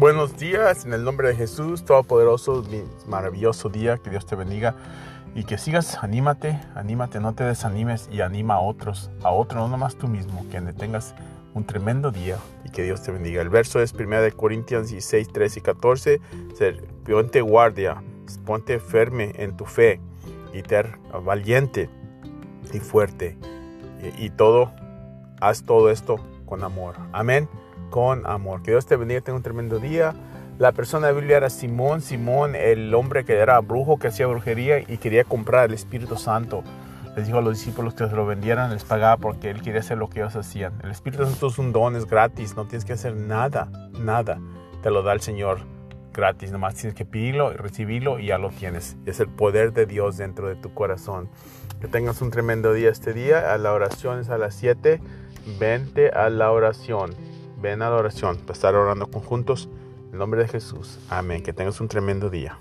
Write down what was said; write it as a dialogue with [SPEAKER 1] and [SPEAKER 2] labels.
[SPEAKER 1] Buenos días, en el nombre de Jesús, Todopoderoso, maravilloso día, que Dios te bendiga y que sigas, anímate, anímate, no te desanimes y anima a otros, a otros, no nomás tú mismo, que tengas un tremendo día y que Dios te bendiga. El verso es 1 de Corintios 16, 13 y 14, ponte guardia, ponte firme en tu fe y ter valiente y fuerte y todo, haz todo esto con amor. Amén con amor. Que Dios te bendiga, tenga un tremendo día. La persona de la Biblia era Simón, Simón, el hombre que era brujo, que hacía brujería y quería comprar el Espíritu Santo. Les dijo a los discípulos que se lo vendieran, les pagaba porque él quería hacer lo que ellos hacían. El Espíritu Santo es un don, es gratis, no tienes que hacer nada, nada. Te lo da el Señor gratis, nomás tienes que pedirlo y recibirlo y ya lo tienes. Es el poder de Dios dentro de tu corazón. Que tengas un tremendo día este día. A la oración es a las 7. Vente a la oración ven a la oración para estar orando conjuntos. En nombre de Jesús. Amén. Que tengas un tremendo día.